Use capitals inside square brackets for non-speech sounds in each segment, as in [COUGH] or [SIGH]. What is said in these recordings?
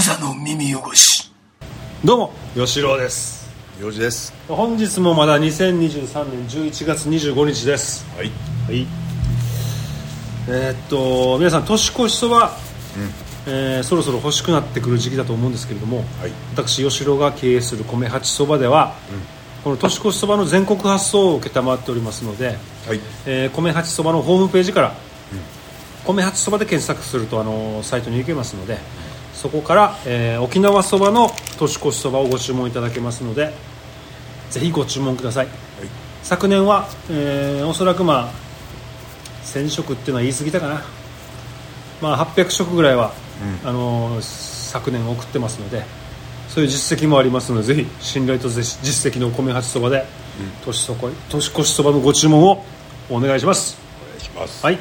無座の耳汚し。どうも吉郎です。4時です。本日もまだ2023年11月25日です。はい。はい。えーっと皆さん年越しそば、えーそろそろ欲しくなってくる時期だと思うんですけれども、はい。私吉郎が経営する米八そばでは、この年越しそばの全国発送を承っておりますので、はい。えー米八そばのホームページから、米八そばで検索するとあのサイトに行けますのでそこから、えー沖縄そばの年越しそばをご注文いただけますのでぜひご注文ください。昨年は、えーおそらくまあ1000食っていうのは言い過ぎたかな、まあ、800食ぐらいは、あのー昨年送ってますのでそういう実績もありますのでぜひ信頼と実績の米八そばで、年そこ年越しそばのご注文をお願いします。お願いします。はい。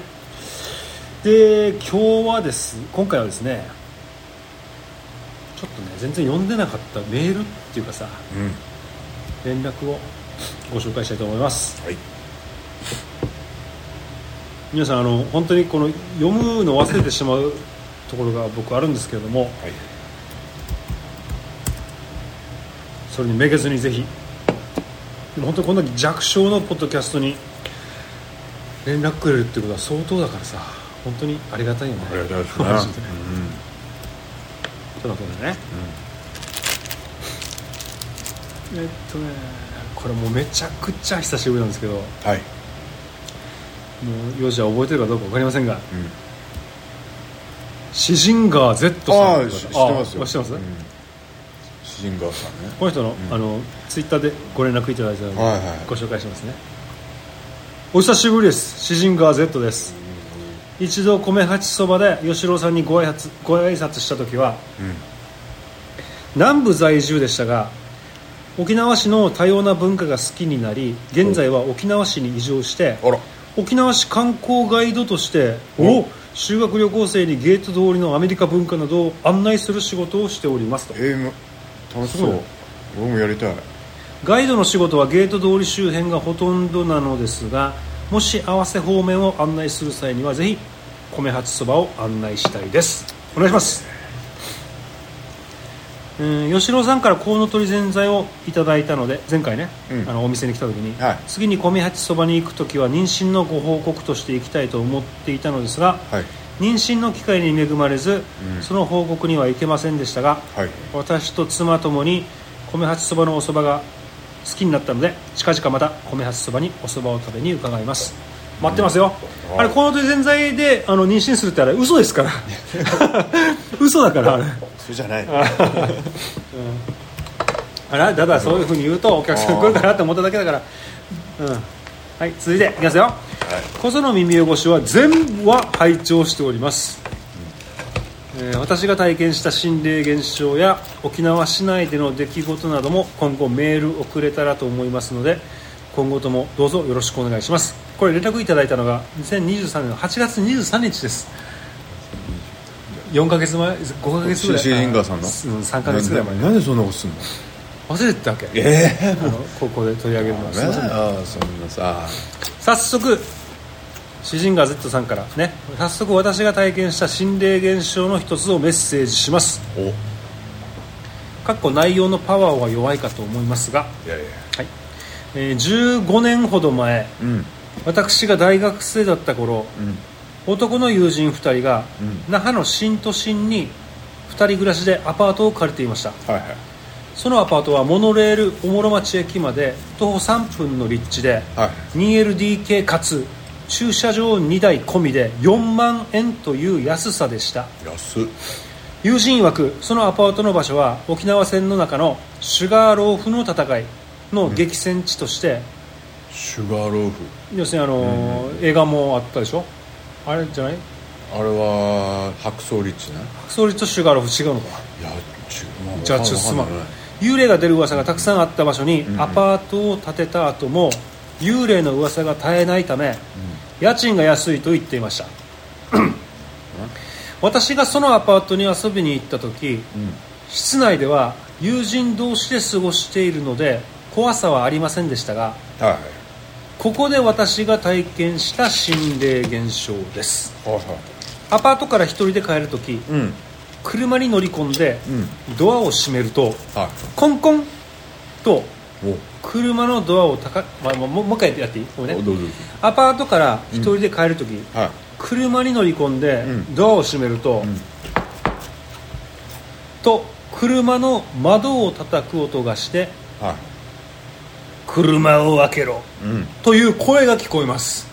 で今日はです今回はですねちょっとね全然読んでなかったメールっていうかさうん。連絡をご紹介したいと思います。はい。皆さんあの本当にこの読むのを忘れてしまう [LAUGHS] ところが僕あるんですけれどもはい。それにめげずにぜひでも本当にこんな弱小のポッドキャストに連絡くれるっていうことは相当だからさ本当にありがたいよね。ありがたいですね [LAUGHS] マジでちょっと待ってね、えっとねこれもうめちゃくちゃ久しぶりなんですけど。もうんはい。うよしは覚えてるかどうか分かりませんが。うん。シジンガー Z さんああ知ってますよ。あ知ってます、うん。シンガーさんね。この人の,、あのツイッターでご連絡いただいたので、はいはい。ご紹介しますね。お久しぶりです。シジンガー Z です一度米八そばで吉郎さんにご挨拶ご挨拶した時はうん。南部在住でしたが沖縄市の多様な文化が好きになり現在は沖縄市に移住して沖縄市観光ガイドとしてお。修学旅行生にゲート通りのアメリカ文化などを案内する仕事をしておりますと。えーむ楽しそう。俺もやりたい。ガイドの仕事はゲート通り周辺がほとんどなのですがもし合わせ方面を案内する際にはぜひ米八そばを案内したいです。お願いします。うん吉郎さんからコウノトリぜんざいをいただいたので前回ね、うん。あのお店に来た時に、はい。次に米八そばに行く時は妊娠のご報告として行きたいと思っていたのですがはい。妊娠の機会に恵まれず、うん。その報告には行けませんでしたがはい。私と妻ともに米八そばのおそばが好きになったので近々また米八そばにおそばを食べに伺います。待ってますよ、うん。あれこのぜんざいであの妊娠するってあれ嘘ですから。[LAUGHS] 嘘だからあれ。それじゃない。あれだだそういうふうに言うとお客さん来るかなって思っただけだから。うん。はい続いていきますよ。小園耳汚しは全部は拝聴しております、えー私が体験した心霊現象や沖縄市内での出来事なども今後メール送れたらと思いますので今後ともどうぞよろしくお願いします。これ連絡いただいたのが2023年の8月23日です。4ヶ月前5ヶ月ぐらいシシンガーさんの？うん、3ヶ月ぐらい前。になんでそんなことすんの？忘れてたわけ？ええあの高校で取り上げるの。はね。ああそんなさ。早速詩人ガー Z さんからね早速私が体験した心霊現象の一つをメッセージします。お。いかっこ内容のパワーは弱いかと思いますが、やいや。はい。えー15年ほど前うん。私が大学生だった頃うん。男の友人2人が、うん。那覇の新都心に2人暮らしでアパートを借りていました。はいはい。そのアパートはモノレールおもろ町駅まで徒歩3分の立地ではい。2LDK かつ駐車場2台込みで4万円という安さでした。安っ。友人曰くそのアパートの場所は沖縄戦の中のシュガーローフの戦いの激戦地として、シュガーローフ。要するにあのー映画もあったでしょ？あれじゃない？あれは白草リッチねソリとシュガーローフ違うのかいや違うまじゃあちょっとすまん。幽霊が出る噂がたくさんあった場所にアパートを建てた後も幽霊の噂が絶えないため、家賃が安いと言っていました。私がそのアパートに遊びに行った時、室内では友人同士で過ごしているので怖さはありませんでしたがはい。ここで私が体験した心霊現象です。はいはい。アパートから一人で帰る時うん。車に乗り込んで、うん。ドアを閉めるとはコンコンとい車のドアを高く、まあ、もうもう一回やっていい？ね。アパートから一人で帰るとき、はい。車に乗り込んで、うん。ドアを閉めると、ん。と車の窓を叩く音がしては車を開けろいうん。という声が聞こえます。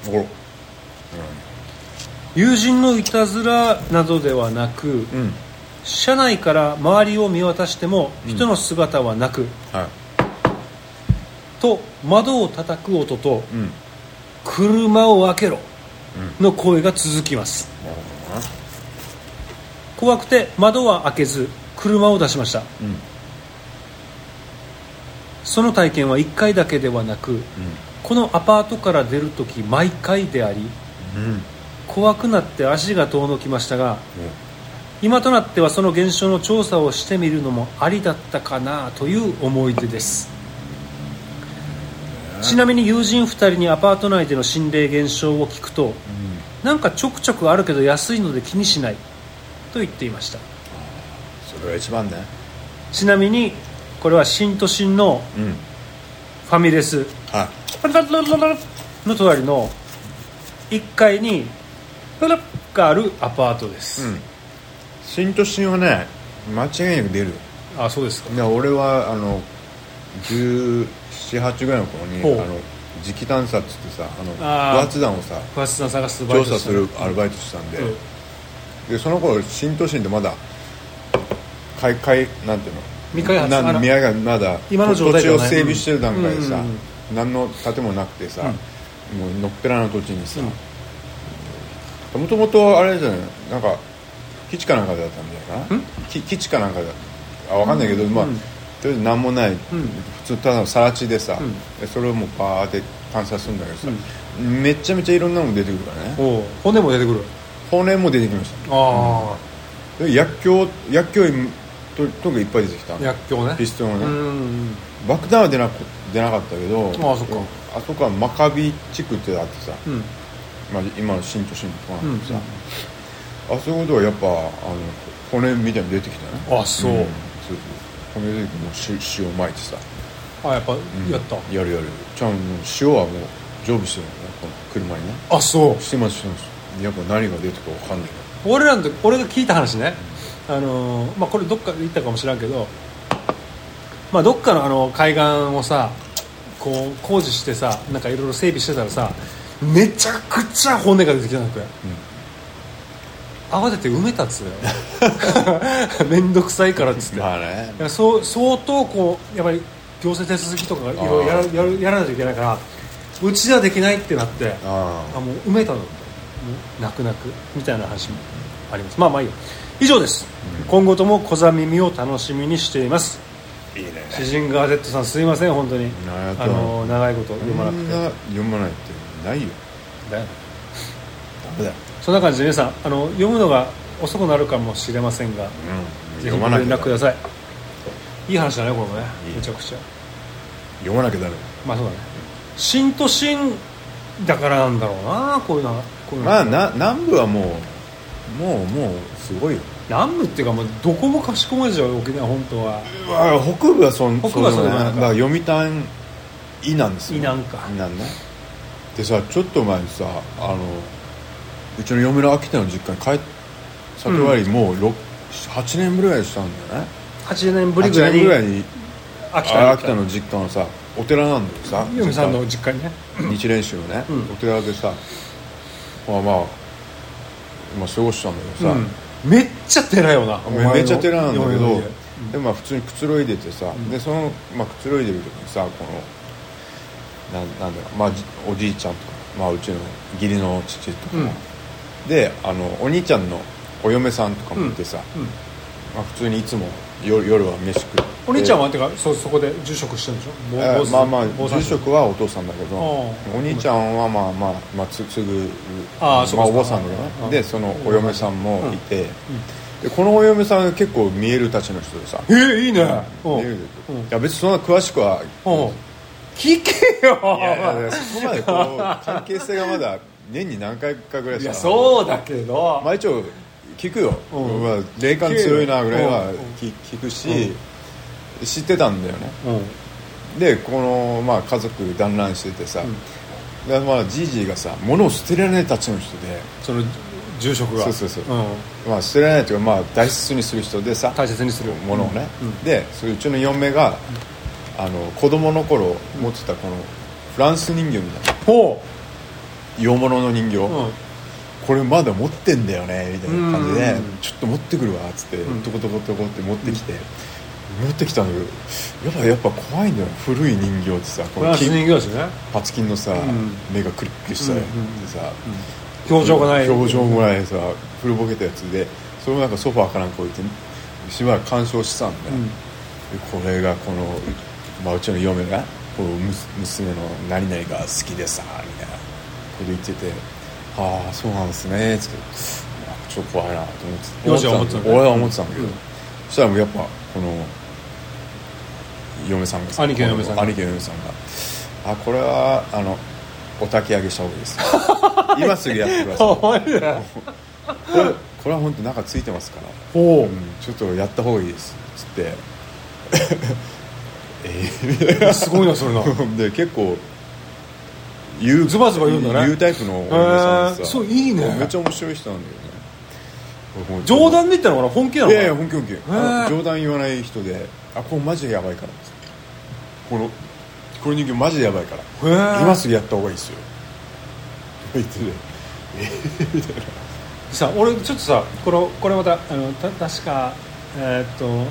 友人のいたずらなどではなく、うん。車内から周りを見渡しても人の姿はなく、はいと窓を叩く音とうん。車を開けろの声が続きます。なるほどな怖くて窓は開けず車を出しました。うん。その体験は1回だけではなくこのアパートから出るとき毎回でありうん。うん怖くなって足が遠のきましたが今となってはその現象の調査をしてみるのもありだったかなという思い出ですちなみに友人2人にアパート内での心霊現象を聞くとなんかちょくちょくあるけど安いので気にしないと言っていました。それが一番ね。ちなみにこれは新都心のうん。ファミレス。はの隣の1階にプラッがあるアパートです、いうん。新都心はね間違いなく出る。あそうですか。で俺はあの1718ぐらいの頃にあの磁気探査っつってさあの不発弾をさ不発弾探す調査するアルバイトしてたんで、うん。でその頃新都心でまだ開開なんていうの？未開発なん宮がまだ今の土地を整備してる段階でさ、何の建物なくてさ、もうのっぺらの土地にさもともとあれじゃない？なんか基地かなんかだったんじゃな。いかなき基地かなんかだあ分かんないけど、まあうんとりあえず何もない、ん。普通ただの更地でさ、ん。でそれをもうバーって探査するんだけどさ、めちゃめちゃいろんなの出てくるからね。骨も出てくる。骨も出てきましあたで薬莢薬莢ととがいっぱい出てきた。あ薬莢ね。ピストンがね、うん爆弾は出なく出なかったけどああそっか。あそこはマカビ地区ってあってさ、うん。まあ、今の新都心とかなんだけどさ、あそことはやっぱあの骨みたいに出てきたね。あそう。そうそう骨出てきてもうし塩巻いてさ、あやっぱやった。やるやる。ちゃんと塩はもう常備してるのねこの車にね。あそう。してますしてます。やっぱ何が出てくるか分かんないか俺らの時俺が聞いた話ね。あのーまあこれどっかで言ったかもしれんけどまあどっかのあの海岸をさこう工事してさなんかいろいろ整備してたらさめちゃくちゃ骨が出てきたんだよ、慌てて埋めたっつうよ。[LAUGHS] 面倒くさいからっつって、まあね。そう相当こうやっぱり行政手続きとかいろいろやらやるやらないといけないからうちではできないってなってああもう埋めたの。泣く泣くみたいな話もあります。まあまあいいよ。以上です、今後とも小座耳を楽しみにしています。あいいね。詩人ガーゼットさんすいません本当に。あの長いこと読まなくて。そんな読まないってないよ。だよダメだよ、そんな感じで皆さんあの読むのが遅くなるかもしれませんがうん、ぜひ読ご連絡ください。いい話だねこれもね。めちゃくちゃ。読まなきゃダメまあそうだね。新都心だからなんだろうなこういうのはこういうのまあな南部はもうもうもうすごいよ。南部っていうかもうどこもかしこまりじゃん沖縄本当は。あ北部はそん北部はそうだだなんか。だ読谷以南ですよ。以南か。以南ねでさちょっと前にさあのうちの嫁の秋田の実家に帰っ里帰りもう6 8年ぐらいしたんだよね。8年ぶり8ぐらいにらいに秋田に秋田の実家のさお寺なんだよさ嫁さんの実家にね。日蓮宗のね、うん。お寺でさまあまあ、まあ、過ごしたんだけどさ、めっちゃ寺よなめめっちゃ寺なんだけどでまあ普通にくつろいでてさ、でその、まあ、くつろいでる時にさこのなんなんだろう、まあ、じおじいちゃんとか、まあ、うちの義理の父とか、うんであのお兄ちゃんのお嫁さんとかもいてさ、うんまあ、普通にいつも夜夜は飯食って。お兄ちゃんはてかそそこで住職してるんでしょ？えーまあまあ住職はお父さんだけどあお兄ちゃんはまあまあ、まあ、つ継ぐあまあ、お坊さんだね。でそのお嫁さんもいて、でこのお嫁さん結構見えるたちの人でさ。えー、いいね。うん。見える。いや別にそんな詳しくはうん。聞けよ。いやいやそこまでこう [LAUGHS] 関係性がまだ年に何回かぐらいいやさそうだけど、まあ一応聞くよ、うん。まあ、霊感強いなぐらいはうん聞聞くし、知ってたんだよね。うん。でこの、まあ、家族団らんしててさ、でまあじいじいがさ物を捨てられないたちの人で、その住職が。そうそうそう。うん。まあ、捨てられないというか、まあ、大切にする人でさ大切にする。ものをね、うん。うん。でそれうちの嫁が、あの子供の頃持ってたこのフランス人形みたいな。ほ洋物の人形、これまだ持ってんだよねみたいな感じで、うんちょっと持ってくるわっつって、ん。トコトコトコって持ってきて、持ってきたんだけどやっぱやっぱ怖いんだよ古い人形ってさこの金人形ですね。パツキンのさ、ん。目がクリックリしたやつでさ、表情がない。表情もないさ古ぼけたやつでそれをなんかソファーかなんか置いてしばらく鑑賞してたんだよ、これがこの、まあ、うちの嫁がこう娘の何々が好きでさみたいなこと言ってて「ああそうなんですね」つってちょっと怖いなと思ってた俺は思ってたんだけど、うん。そしたらもうやっぱこの嫁さんがさ兄貴の嫁さんが。兄貴の嫁さんが「あこれはあのお焚き上げした方がいいです。[LAUGHS] 今すぐやってください」[LAUGHS] これこれは本当中ついてますから、ほう。んちょっとやった方がいいです。つって。えうすごいなそれな。ー [LAUGHS] で結構言うズバズバ言うんだね。言うタイプのお嫁さんでそういいね。めっちゃ面白い人なんだよね。冗談で言ったのかな本気なのいやいや本気本気。冗談言わない人であこれマジでやばいから。このこの人形マジでやばいから。今すぐやった方がいいですよ。言っててさ俺ちょっとさこれこれまたあのた確かえーっと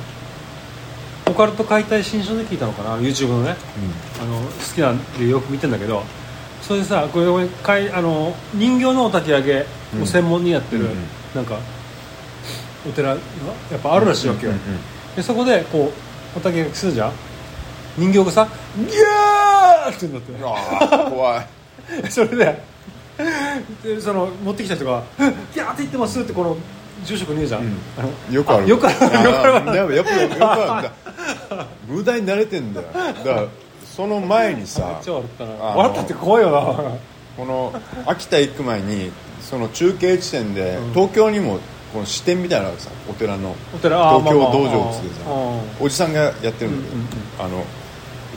オカルト解体新書で聞いたのかな？YouTube のね。あの好きなんでよく見てんだけどそれでさこれ俺かいあの人形のお焚き上げを専門にやってる、うんうん。なんかお寺がやっぱあるらしいわけよ、でそこでこうお焚き上げするじゃん。人形がさギャーってなって。ああ怖い。[LAUGHS] それででその持ってきた人が「ギャーって言ってます」ってこの住職に言うじゃん、うん。あのよくある。よくある。よくあるやっぱよくよくあるんだ。[LAUGHS] 無駄に慣れてんだよ。だからその前にさ笑ったったって怖いよな。この秋田行く前にその中継地点で、東京にもこの支店みたいなのがさお寺の。東京道場っつってさ、おじさんがやってるんだけど、あのう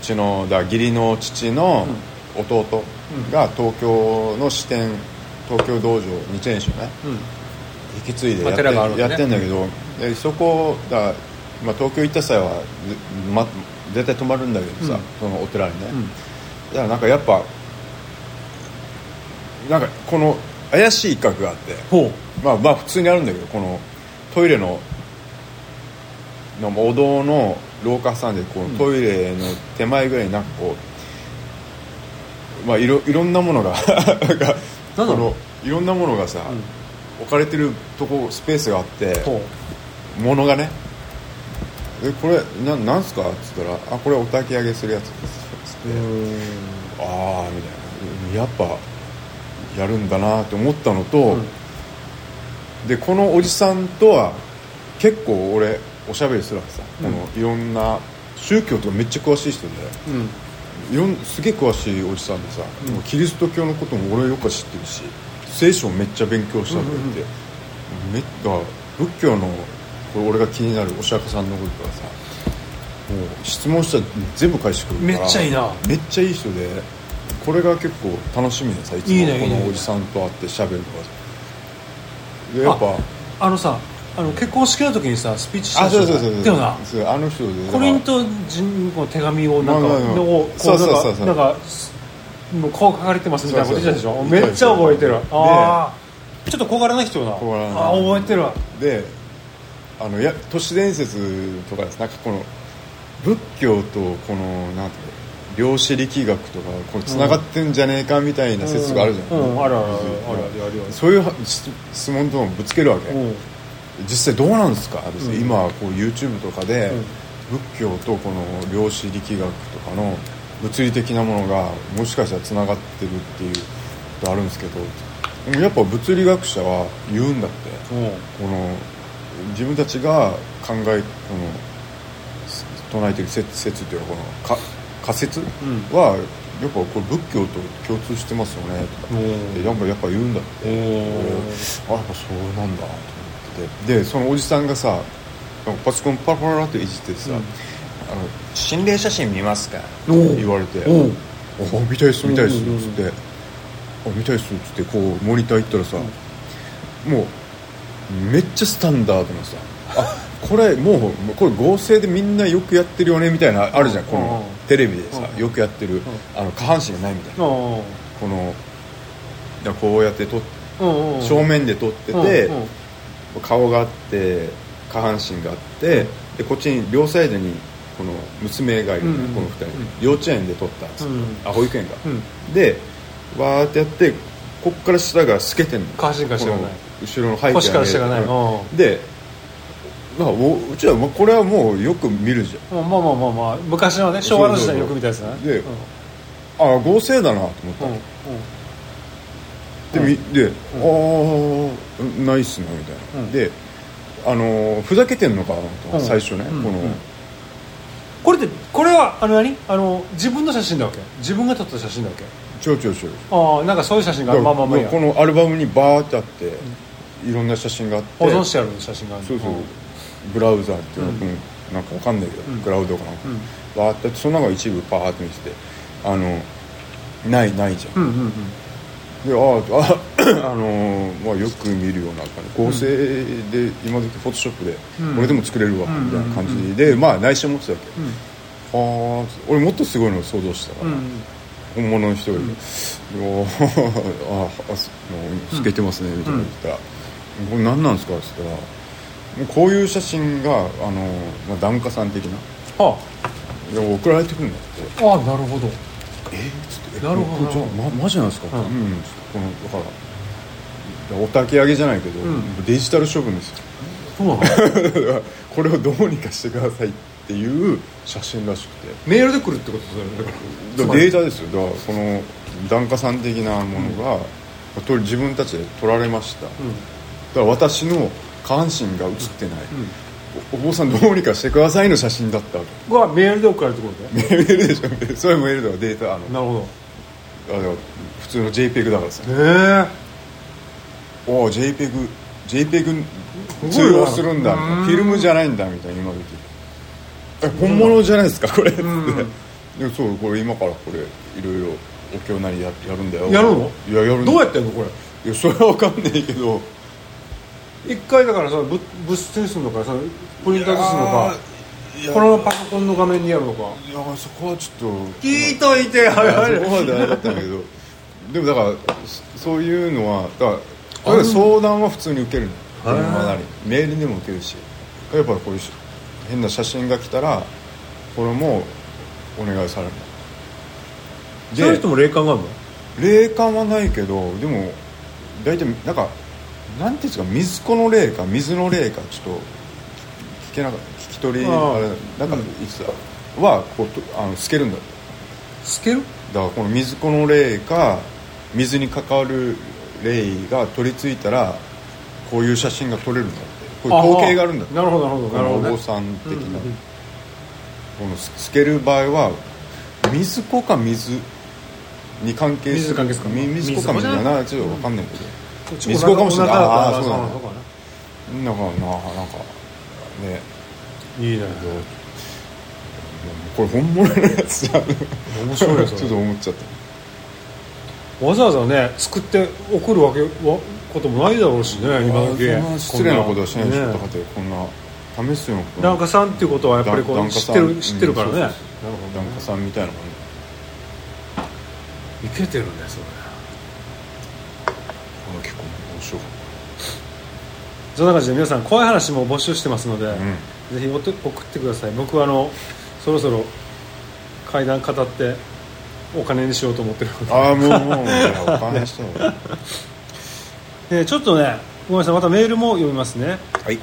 ちのだ義理の父の弟が東京の支店東京道場日蓮宗ねうん。引き継いでまあやって,、寺があね。やってんだけど、でそこだまあ、東京行った際は、ま、絶対泊まるんだけどさ、うん。そのお寺にね、ん。だからなんかやっぱなんかこの怪しい一角があってほまあまあ普通にあるんだけどこのトイレののお堂の廊下挟んでこう、トイレの手前ぐらいになんかこうまあいろいろんなものがなんかこのいろんなものがさ、置かれてるとこスペースがあって物がねでこれななんすか？っつったら「あこれお焚き上げするやつです」つって「ああ」みたいな。やっぱやるんだなって思ったのと、でこのおじさんとは結構俺おしゃべりするわけさ、このいろんな宗教とかめっちゃ詳しい人でううん。いろんすげえ詳しいおじさんでさ、もうキリスト教のことも俺よく知ってるし聖書をめっちゃ勉強したとか言って、めっだから仏教のこれ俺が気になるお釈迦さんのことからさもう質問したら全部返してくるからめっちゃいいな。めっちゃいい人でこれが結構楽しみでさいつもこのおじさんと会ってしゃべるとか。さでやっぱあのさあの結婚式の時にさスピーチしたあ人そうそうそうそう。だよなそうあの人でコリント人の手紙をなんかこそううなんかもうこう書かれてますみたいなこと言ってたでしょ。めっちゃ覚えてる。でああちょっと小柄な人だ。なあー覚えてるわ。であのや都市伝説とかです。なんかこの仏教とこのなんていうの量子力学とかこうつながってんじゃねえかみたいな説があるじゃん、うん。うん。あるあるある。あるある。あるそういう質質問とかもぶつけるわけ、うん。実際どうなんですか？ですね、うん今こう YouTube とかでうん。仏教とこの量子力学とかの物理的なものがもしかしたらつながってるっていうことあるんですけどやっぱ物理学者は言うんだって。うん。この自分たちが考えこのす唱えてる説説っていうかこのか仮説んは、やっぱこれ仏教と共通してますよねとか。なんかやっぱ言うんだって。あやっぱそうなんだと思ってって。でそのおじさんがさパソコンパラパラっていじってさ、うん。あの心霊写真見ますか?」言われて。おう「あ見たいっす見たいっす」うんうん。うんっつって「あ見たいっす」っつってこうモニター行ったらさ、もうめっちゃスタンダードなさ。あこれもうこれ合成でみんなよくやってるよねみたいなあるじゃんこのうんテレビでさうんよくやってるあの下半身がないみたいな。うんこのこうやって撮っうんうん正面で撮ってて顔があって下半身があってでこっちに両サイドにこの娘がいるこの二人。幼稚園で撮ったんですうんあ保育園がうん。でわーってやってこっから下が透けてんの。下半身から下がない。この後ろの背景腰から下がない。うん。うん。でまあおうちはまあこれはもうよく見るじゃん。うんまあまあまあまあ昔のね昭和の時代によく見たやつだね。でうん。ああ合成だなと思った。うんうん。で,、みでああナイスなみたいな、うん。であのーふざけてんのかなと、うん。最初ね、この、うんうん。これってこれはあの何？あの自分の写真だわけ？自分が撮った写真だわけ？ちょいちょいちょい。ああなんかそういう写真がまあまあまあいいや。このアルバムにバーってあって、いろんな写真があって。保存してある写真があるそうそう、んブラウザーっていうの、うんうん。なんかわかんないけど、うん。クラウドかなんか、うん。バーってあってその中一部バーって見せてあのないないじゃん、うんうんうん。でああ [COUGHS] あのーまあ、よく見るような感じ。合成で、今時フォトショップで、うん。これでも作れるわ、うんみたいな感じで、まあ内心思ってたわけ、うん。はあ俺もっとすごいのを想像してたから、うん本物の人がいて「おー [LAUGHS] ああすもう透けてますね」みたいな言ったら「これ何なんですか?」って言ったらこういう写真があの、まあ、檀家さん的な。はで送られてくるんだって。あああなるほど「え？っ?」つって「なるほど。じゃあまマジなんですか?」うん。うんこのだからお焚き上げじゃないけど、ん。デジタル処分ですよ。[LAUGHS] これをどうにかしてくださいっていう写真らしくて。メールで来るってことだから。だからデータですよ。だからこの檀家さん的なものが、と自分たちで撮られました、だから私の下半身が写ってない、おお坊さんどうにかしてくださいの写真だったわけ。がメールで送られてくるんだよメールでしょ。[LAUGHS] それメールだからデータあの。なるほあだから普通の JPEG だからさ。どへえおお JPEG JPEG すごいな。通用するんだ。フィルムじゃないんだみたいな今時え本物じゃないですかこれ。っつってん [LAUGHS] でそうこれ今からこれいろいろお経なりややるんだよ。やるの？いややるどうやってんのこれ？いやそれは分かんないけど。一回だからさぶ物質にするのかさプリンターにするのか。このパソコンの画面にやるのか。いやそこはちょっと。聞いといていやそこまであれだったんだけど。でもだからそそういうのはだから相談は普通に受けるの。メールでも受けるし。やっぱこういうし変な写真が来たらこれもお願いされるそういう人も霊感があるの？霊感はないけどでも大体なんかなんていうんですか水子の霊か水の霊かちょっと聞けなかった。聞き取りあれなんかいつだ？はこうとあの透けるんだ。透ける？だからこの水子の霊か水に関わる霊が取り付いたらこういう写真が撮れるんだこういう統計があるんだ。なるほどなるほどこなるほどお坊さん的な、うんうんこの透ける場合は水子か水に関係する。水関係するか。み水子か水かな？ちょっと分かんないけど、水水子かもしれない。ああそうなのそうなのなんかななんかね。いいね。これ本物のやつじゃん。面白い [LAUGHS] ちょっと思っちゃった。わざわざね作って送るわけはこともないだろうしね今時。そんな失礼なことはしないでしょねだってこんな試すよ檀家さんっていうことはやっぱりこう知ってる知ってるからね。檀家さんみたいなもんどいけてるねそれ。これ結構面白かっそんな感じで皆さん怖い話も募集してますので、ん。ぜひお手送ってください。僕はあのそろそろ階段語ってお金にしようと思ってるああもうもうお金したのでちょっとねごめんなさいまたメールも読みますね。はい。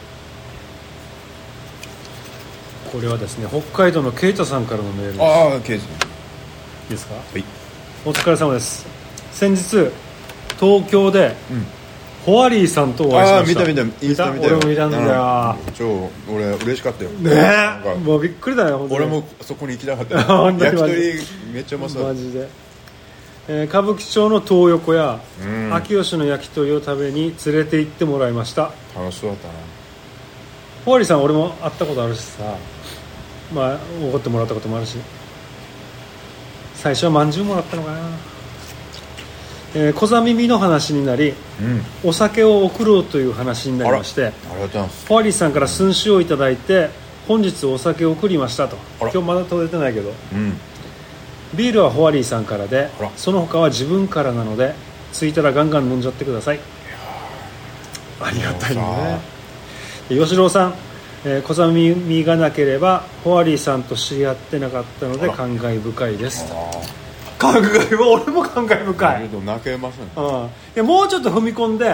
これはですね北海道のケイタさんからのメールです。ああ刑事いいですか？はい。お疲れ様です。先日東京でうん。ホワリーさんとお会いしました。見た見たインスタ見たよ。俺も見たんだよ、うん。超俺嬉しかったよ。ねもうびっくりだよ俺もそこに行きたかった [LAUGHS] 焼き鳥めっちゃうまそうマジでえー歌舞伎町の東横や、うん。秋吉の焼き鳥を食べに連れて行ってもらいました。楽しそうだったな。ホワリーさん俺も会ったことあるしさ。まあおごってもらったこともあるし。最初はまんじゅうもらったのかな、えー小座耳の話になりうん。お酒を送ろうという話になりましてありがとうございます。ホワリーさんから寸酒をいただいて本日お酒を送りましたと。あら。今日まだ届いてないけど。うんビールはホワリーさんからであら。その他は自分からなので着いたらガンガン飲んじゃってください。ありがたいね。で吉郎さん、えー小座耳がなければホワリーさんと知り合ってなかったのであら。感慨深いです。あ感慨は俺も感慨あ深い。だけど泣けませんうん、でもうちょっと踏み込んで、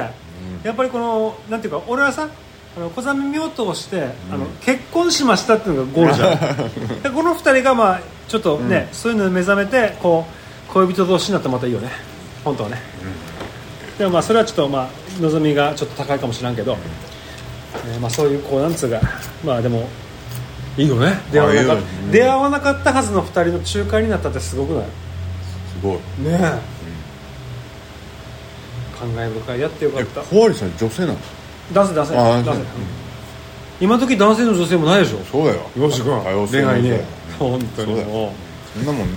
やっぱりこのなんていうか俺はさあの小座耳を通して、あの結婚しましたっていうのがゴールじゃん。[LAUGHS] でこの二人がまあちょっとね、そういうのに目覚めてこう恋人同士になったらまたいいよね。本当はね、でもまあそれはちょっとまあ望みがちょっと高いかもしれんけど、えーまあそういうこうなんつうかまあでもいいよね。出会わなかっいいようん。出会わなかったはずの二人の仲介になったってすごくない？すごい。ねえ、感慨深い。やってよかえった。ホワリーさん女性なの？男性男性。あ男性。そう今時男性の女性もないでしょ。そうだよ。よし君多様性恋愛ね。本当にそうだよ。もそんなもん。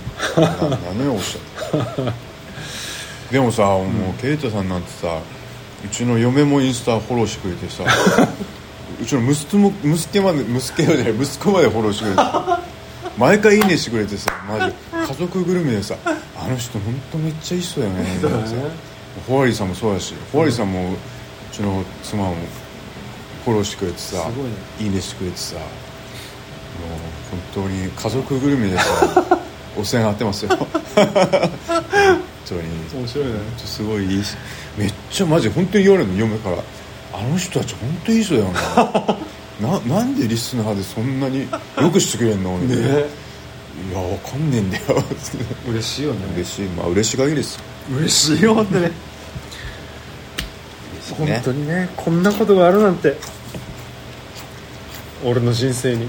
な何をおっしゃったでもさもうケイタさんなんてさうちの嫁もインスタフォローしてくれてさ [LAUGHS] うちの息子も息子まで息子まで息子までフォローしてくれて毎回いいねしてくれてさマジ家族ぐるみでさあの人本当めっちゃいい人だよねそうだね。ホワリーさんもそうだしホワリーさんもうちの妻もフォローしてくれてさね。いいねしてくれてさもう本当に家族ぐるみでさ [LAUGHS] お世話になってますよ。[LAUGHS] 本当に。面白いね。すごいいいしめっちゃマジ本当に言われるの嫁から。あの人たち本当にいい人だよな。[LAUGHS] ななんでリスナーでそんなによくしてくれんの？みたいな、ね。いやわかんねえんだよ。嬉しいよね。嬉しい。まあ嬉しがりです。よ嬉しいよ本当にね。本当にねこんなことがあるなんて俺の人生に。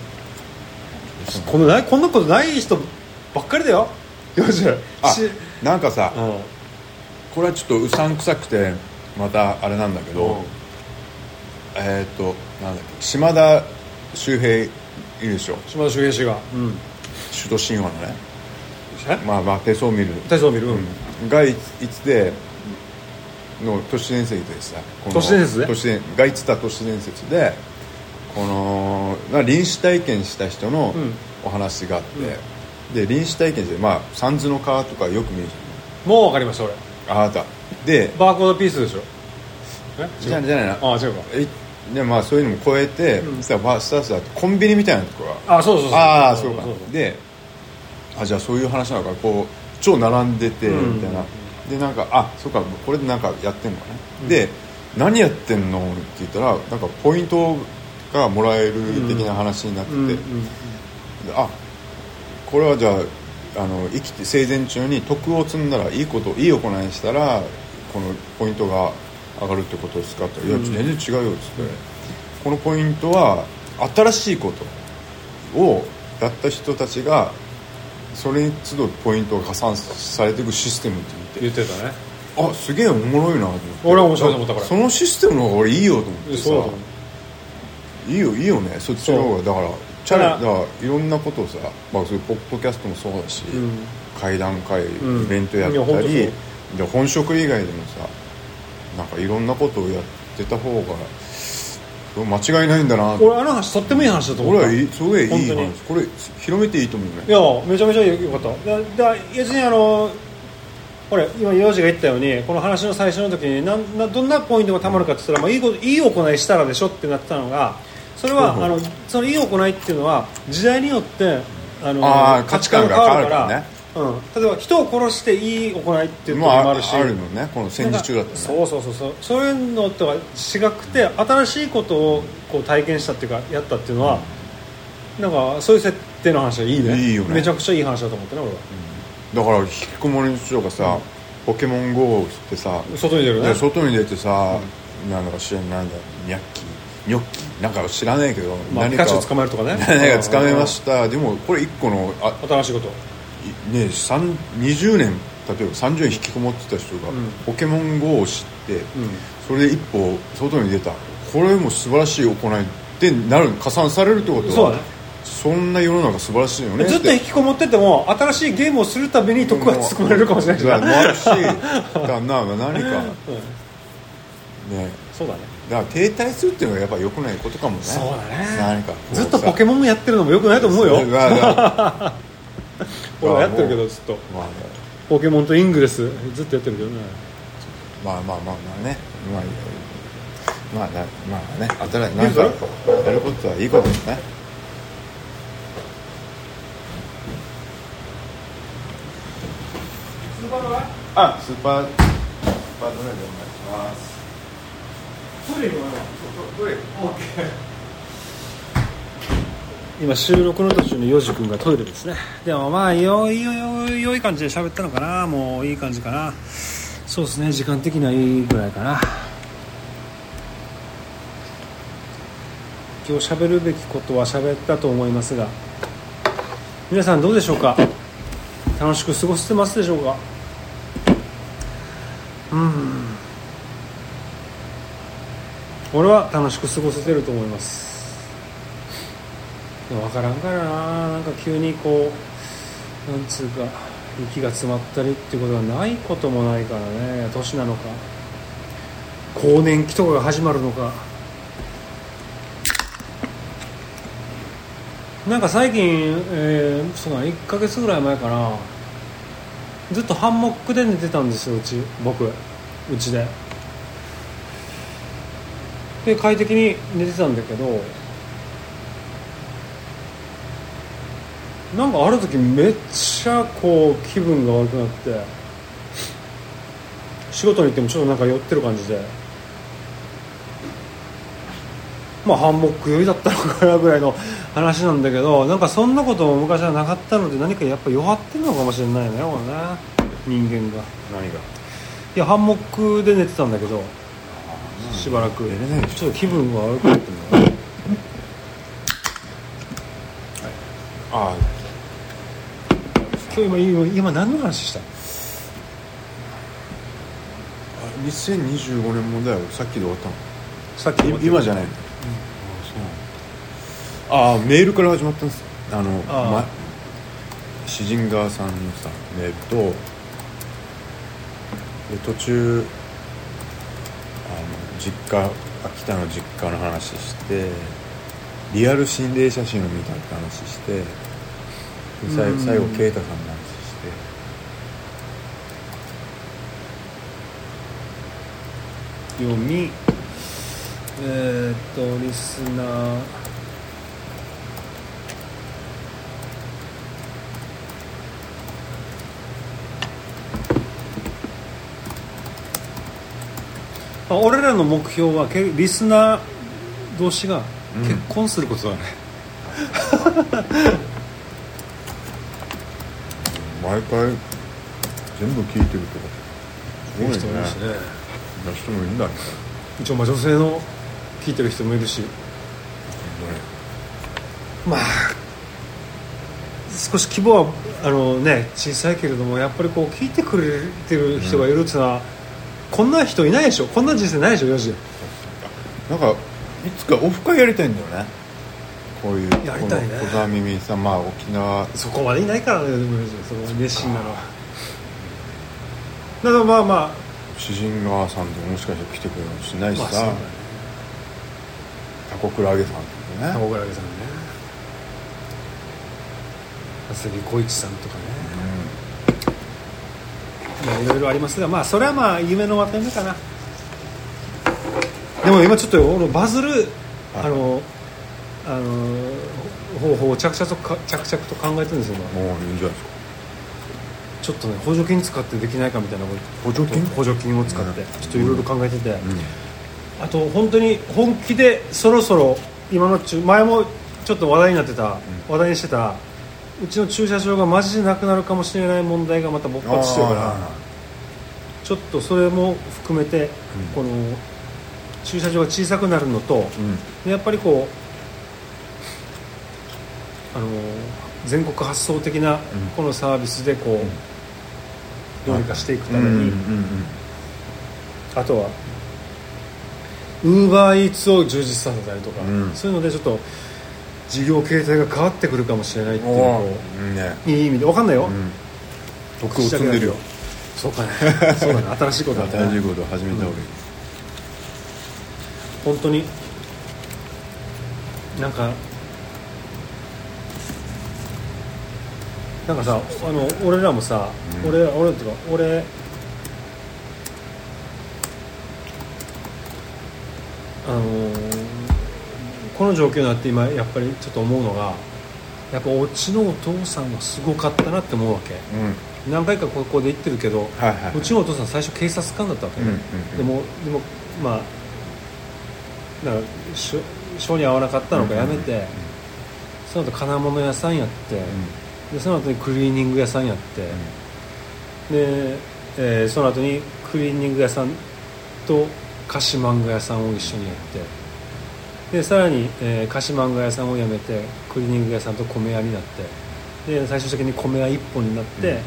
このないこんなことない人ばっかりだよ。よしあしなんかさうん。これはちょっとうさんくさくてまたあれなんだけど、えーっとなんだっけ島田秀平いるでしょ？島田秀平氏が。うん。首都神話のね。え？まあまあ手相を見る。体操を見る、うん。がいいつでの都市伝説でさ都市伝説で？都市伝がいつた都市伝説でこのまあ臨死体験した人のうん。お話があって、で臨死体験してまあ三途の川とかよく見るじも。う分かりました俺あなた。でバーコードピースでしょ。え？じゃあじゃないな。ああ違うか。えでまあそういうのも超えて、うん。そしたらバースタースだってコンビニみたいなとこがあそうそうそうああそうか。であじゃあそういう話なのか。こう超並んでてうん。みたいな、でなんかあそうかこれでなんかやってんのかね、で何やってんの？って言ったらなんかポイントがもらえる的な話になってて、うんうんであこれはじゃああの生きて生前中に徳を積んだらいいこといい行いしたらこのポイントが上がるってことですかって言ったら「いや全然違うよ」っつって、このポイントは新しいことをやった人たちがそれに都度ポイントが加算されていくシステムって言って。言ってたね。あすげえおもろいなと思って。俺は面白いと思ったから。そのシステムの方が俺いいよと思ってさいいよいいよね。そっちの方がだからチャレただだからいろんなことをさ、まあ、そういうポッドキャストもそうだし、うん。会談会、ん。イベントやったりで本職以外でもさなんかいろんなことをやってた方が間違いないんだな俺あの話とってもいい話だと思った。俺はいいすごいいい話。これ広めていいと思うね。いやめちゃめちゃよかった。だだ別にあのこれ今幼児が言ったようにこの話の最初の時になんなどんなポイントがたまるかって言ったら、まあ、いいこといい行いしたらでしょってなってたのがそれは、うんうん。あのそのいい行いっていうのは時代によってあのあー価値観が変わるからね。うん、例えば人を殺していい行いっていう時まあもあるし、あるのねこの戦時中だったね。そうそうそうそう。そういうのとは違くて新しいことをこう体験したっていうかやったっていうのは、なんかそういう設定の話はいいね。いいよね。めちゃくちゃいい話だと思ってね俺は、だから引きこもりの人がさ、ポケモン GO ってさ外に出るね。で外に出てさ、なんだか知らないなんだニャッキニョッキなんか知らないけど、まあ、ピ何か捕まえるとかね。[LAUGHS] 何か掴めました。でもこれ一個のあ新しいこと。いね三20年例えば30円引きこもってた人が、うん。ポケモン GO を知って、うん。それで一歩外に出た。これも素晴らしい行いってなる加算されるってことはそうだね。そんな世の中素晴らしいよねずっと引きこもってても新しいゲームをするたびに得が作られるかもしれないしな。もあるし。だな何か、[LAUGHS] ねそうだねだから停滞するっていうのがやっぱ良くないことかもね。そうだね。何かずっとポケモンやってるのもよくないと思うよ。[LAUGHS] 俺はやってるけどずっと。まあポケモンとイングレスずっとやってるけどね。まあまあまあまあね。まあまあなまあね。新しいなんかやることはいいことですねあスーパースーパードライでお願いします今収録の途中にヨジ君がトイレですね。でもまあよいよよいよい感じで喋ったのかな。もういい感じかな。そうですね。時間的にはいいぐらいかな。今日喋るべきことは喋ったと思いますが。皆さんどうでしょうか？楽しく過ごせてますでしょうか？うん俺は楽しく過ごせてると思います。でも分からんからな。なんか急にこうなんつうか息が詰まったりっていうことがないこともないからね。年なのか。更年期とかが始まるのか。なんか最近、えー、そうだね1ヶ月ぐらい前かな。ずっとハンモックで寝てたんですようち僕。うちで。で快適に寝てたんだけどなんかある時めっちゃこう気分が悪くなって仕事に行ってもちょっとなんか酔ってる感じでまあハンモック酔いだったのかなぐらいの話なんだけどなんかそんなことも昔はなかったので何かやっぱ弱ってるのかもしれないねこれね人間が。何が？いやハンモックで寝てたんだけどしばらく。寝れないでしょ。ちょっと気分が悪くなってるのあ今日今今今何の話したあ2025年もだよさっきで終わったの。さっきい今じゃないの、ああメールから始まったんです。あのああま、詩人川さんのさメールとで途中実家秋田の実家の話してリアル心霊写真を見たって話してでさいうん。最後啓太さんの話して。読みえー、っとリスナー俺らの目標はけリスナー同士が結婚することだね、毎回全部聞いてるとか。すごいね人もいるしね。人もいるんだね。一応まあ女性の聞いてる人もいるし。まあ少し規模はあの、ね、小さいけれどもやっぱりこう聞いてくれてる人がいるっていうのは、こんな人いないでしょ。こんな人生ないでしょ。よしなんかいつかオフ会やりたいんだよね。こういうやりたいね。小沢耳さんまあ沖縄。そこまでいないからねでもその熱心なのは。だからまあまあ。詩人川さんとかもしかしたら来てくれるかもしれないしさ、まあね。タコクラゲさんとかね。籠倉さんね。浅木浩一さんとかねまあいろいろありますがまあそれはまあ夢のまた夢かな。でも今ちょっと俺バズるはい。あのあの方法を着々とか着々と考えてるんですよ今。うんもういいんじゃないですか。ちょっとね補助金使ってできないかみたいな補助金？補助金を使ってうん。ちょっといろいろ考えてて、うん。あと本当に本気でそろそろ今の中前もちょっと話題になってた、話題にしてたうちの駐車場がマジでなくなるかもしれない問題がまた勃発してるからあちょっとそれも含めて、うん。この駐車場が小さくなるのと、うん。やっぱりこうあの全国発送的なうん。このサービスでこう、どうにかしていくために、うんうんうん。あとはウーバーイーツを充実させたりとか、うん。そういうのでちょっと事業形態が変わってくるかもしれないっていうのおをーいいね。いい意味で分かんないよ、うん。徳を積んでるよ。そうかね。そうだね新しいことだね新しいことを始めた方がいい本当になんかなんかさあの俺らもさ、うん。俺俺っていうか俺あのーこの状況になって今やっぱりちょっと思うのがやっぱうちのお父さんはすごかったなって思うわけ。うん。何回かここで言ってるけど、はいはいうちのお父さん最初警察官だったわけ、うんうんうん。でもでもまあなんかし性に合わなかったのかやめて、その後金物屋さんやって、でその後にクリーニング屋さんやって、で、えーその後にクリーニング屋さんと菓子漫画屋さんを一緒にやってでさらに、えー菓子漫画屋さんを辞めてクリーニング屋さんと米屋になってで最終的に米屋一本になって、うんうん。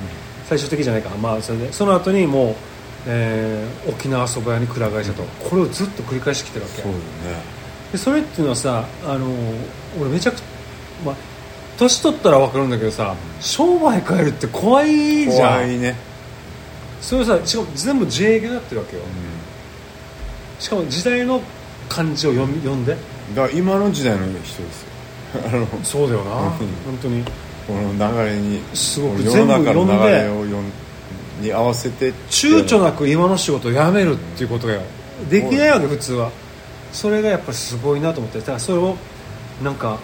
最終的じゃないか。まあそれでその後にもう、えー沖縄そば屋にくら替えしたと、これをずっと繰り返してきてるわけ。そうだね。でそれっていうのはさあの俺めちゃくちゃまあ年取ったら分かるんだけどさ商売変えるって怖いじゃん。怖いね。それをさしかも全部自営業やってるわけよ。うしかも時代の漢字を読み読んで？んだから今の時代の人ですよ。[LAUGHS] あのそうだよな、うん。本当に。この流れにすごく全部読んで。に合わせて躊躇なく今の仕事を辞めるっていうことができないわけ普通は。それがやっぱりすごいなと思ってだからそれをなんか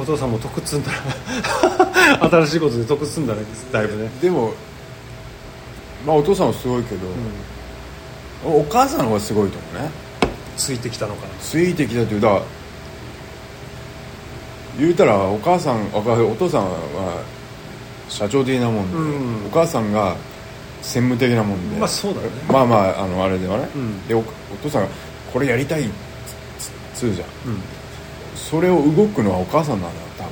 お父さんも得積んだら [LAUGHS] 新しいことで得積んだねだいぶね。でもまあお父さんはすごいけど、お母さんの方がすごいと思うねついてきたのかな。ついてきたっていうだ言うたらお母さんお父さんは社長的なもんで、うん。お母さんが専務的なもんでまあそうだよね。まあまああのあれではね、うん。でおお父さんがこれやりたいっつつうじゃん。うん。それを動くのはお母さんなんだよ多分。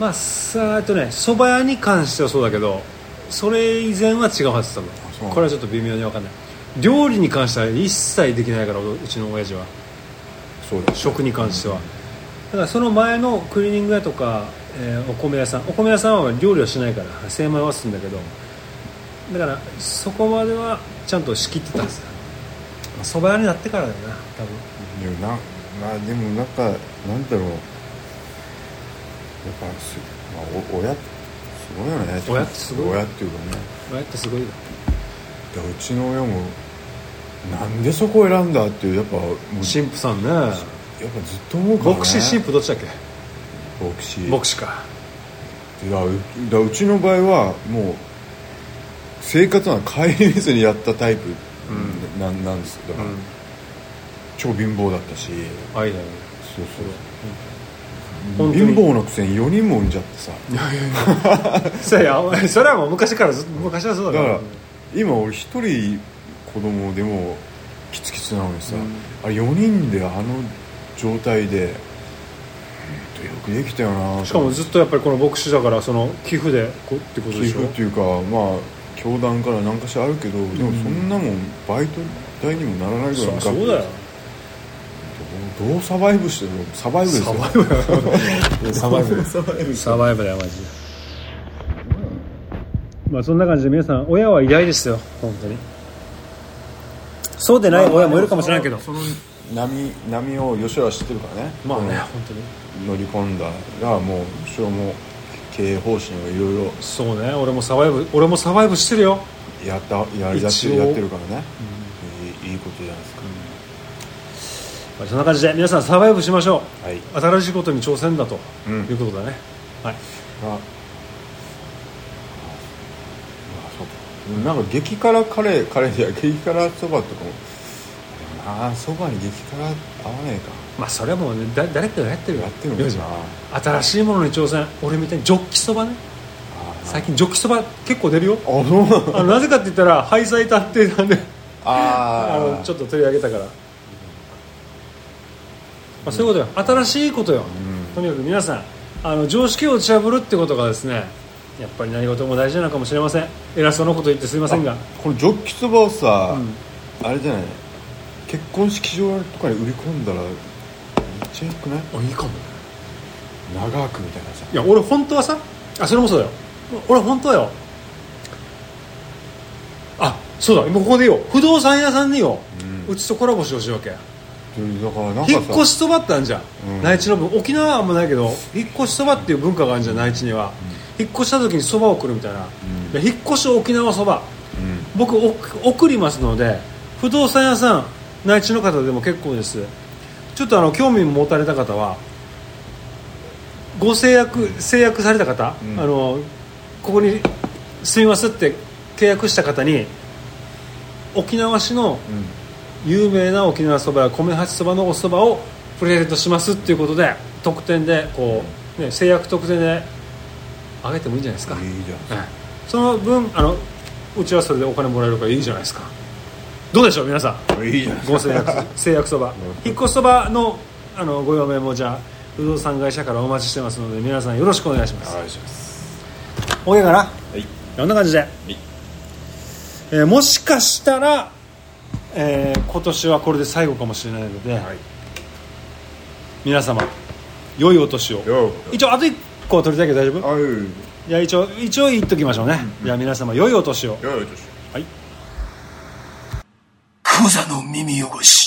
まあさあえっとね蕎麦屋に関してはそうだけどそれ以前は違うはずだもんこれはちょっと微妙に分かんない料理に関しては一切できないからうちの親父は。そうだ食に関しては。だからその前のクリーニング屋とか、えーお米屋さん。お米屋さんは料理はしないから精米はするんだけど。だからそこまではちゃんと仕切ってたはずだまあ蕎麦屋になってからだよな多分。でもなまあでもなんかなんだろう。やっぱす、まあ、お親すごいよね。親ってすごい。親っていうかね。親ってすごいよでうちの親もなんでそこを選んだっていうやっぱもう神父さんね。やっぱずっと思うからね。牧師神父どっちだっけ？牧師。牧師か。いやうだうちの場合はもう生活は顧みずにやったタイプ。うん。なんなんです。よだから、うん。超貧乏だったし。愛だよねそうそう。貧乏なくせに4人も産んじゃってさ。[LAUGHS] それやそれはもう昔から昔はそうだから今俺一人子供でもキツキツなのにさ、うん。あれ4人であの状態でよくできたよな。しかもずっとやっぱりこの牧師だからその寄付でこってことで寄しょ？付っていうかまあ教団から何かしらあるけど、でもそんなもんバイト代にもならないぐらいそのそうだよ。どうどうサバイブしてるの？サバイブですよ。サバイブだよ。サバイブ。サバイブサバイブだよマジでまあそんな感じで皆さん親は偉大ですよ。本当に。そうでない親もいるかもしれないけど。その波波を吉原知ってるからね。まあね本当に。乗り込んだらもう後ろも経営方針をいろいろそうね俺もサバイブ俺もサバイブしてるよ。やったやりだって一応。やってるからね、いいいいことじゃないですか、まあそんな感じで皆さんサバイブしましょはい、う新しいことに挑戦だとうん。いうことだね、はい。ああそうかなんか激辛カレーカレー激辛そばとかも。ああそばに激辛合わねえか。まあそれはもうねだ誰かがやってる。よやってるのか新しいものに挑戦。俺みたいにジョッキそばね。最近ジョッキそば結構出るよ。あなぜかって言ったらハイサイ探偵なんで。ああのちょっと取り上げたから、まあ、そういうことよ。新しいことよ、とにかく皆さんあの常識を打ち破るってことがですねやっぱり何事も大事なのかもしれません。偉そうなこと言ってすいませんが。このジョッキそばをさ、あれじゃない？結婚式場とかに売り込んだらめっちゃいいくない？あいいかも。長くみたいなさ。いや俺本当はさあそれもそうだよ。俺本当はよ。あそうだ今ここでよ。不動産屋さんによ、うちとコラボしてほしいわけ。だからなんかさ引っ越しそばってあるじゃん、うん。内地の分沖縄はあんまないけど引っ越しそばっていう文化があるじゃん内地には、引っ越した時にそばを送るみたいな、ん。で引っ越し沖縄そばうん。僕お送りますので不動産屋さん内地の方でも結構です。ちょっとあの興味持たれた方はご制約制約された方、うん。あのここに住みますって契約した方に沖縄市の有名な沖縄そばや米八そばのおそばをプレゼントしますっていうことで特典でこう、ね、制約特典であげてもいいんじゃないですか、うんいいじゃんはいその分あのうちはそれでお金もらえるからいいじゃないですか。どうでしょう皆さん。いいじゃんご制約制約そば。引っ越しそばのあのご用命もじゃあ不動産会社からお待ちしてますので皆さんよろしくお願いします。お願いします。OK かな。はい。こんな感じで、い。えーもしかしたら、えー今年はこれで最後かもしれないので、はい。皆様良いお年を。よ一応あと1個取りたいけど大丈夫？あいいや一応一応言っときましょうね、じゃあ皆様良いお年を。よよよしはい。クザの耳汚し